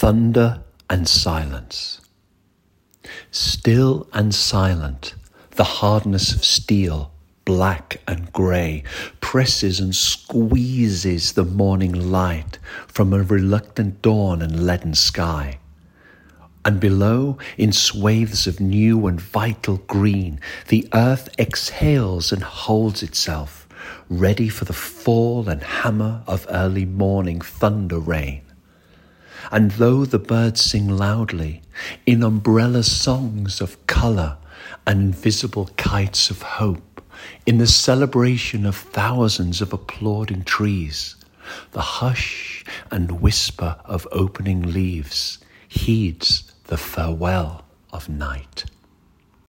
thunder and silence. Still and silent, the hardness of steel, black and grey, presses and squeezes the morning light from a reluctant dawn and leaden sky. And below, in swathes of new and vital green, the earth exhales and holds itself, ready for the fall and hammer of early morning thunder rain. And though the birds sing loudly in umbrella songs of colour and invisible kites of hope, in the celebration of thousands of applauding trees, the hush and whisper of opening leaves heeds the farewell of night.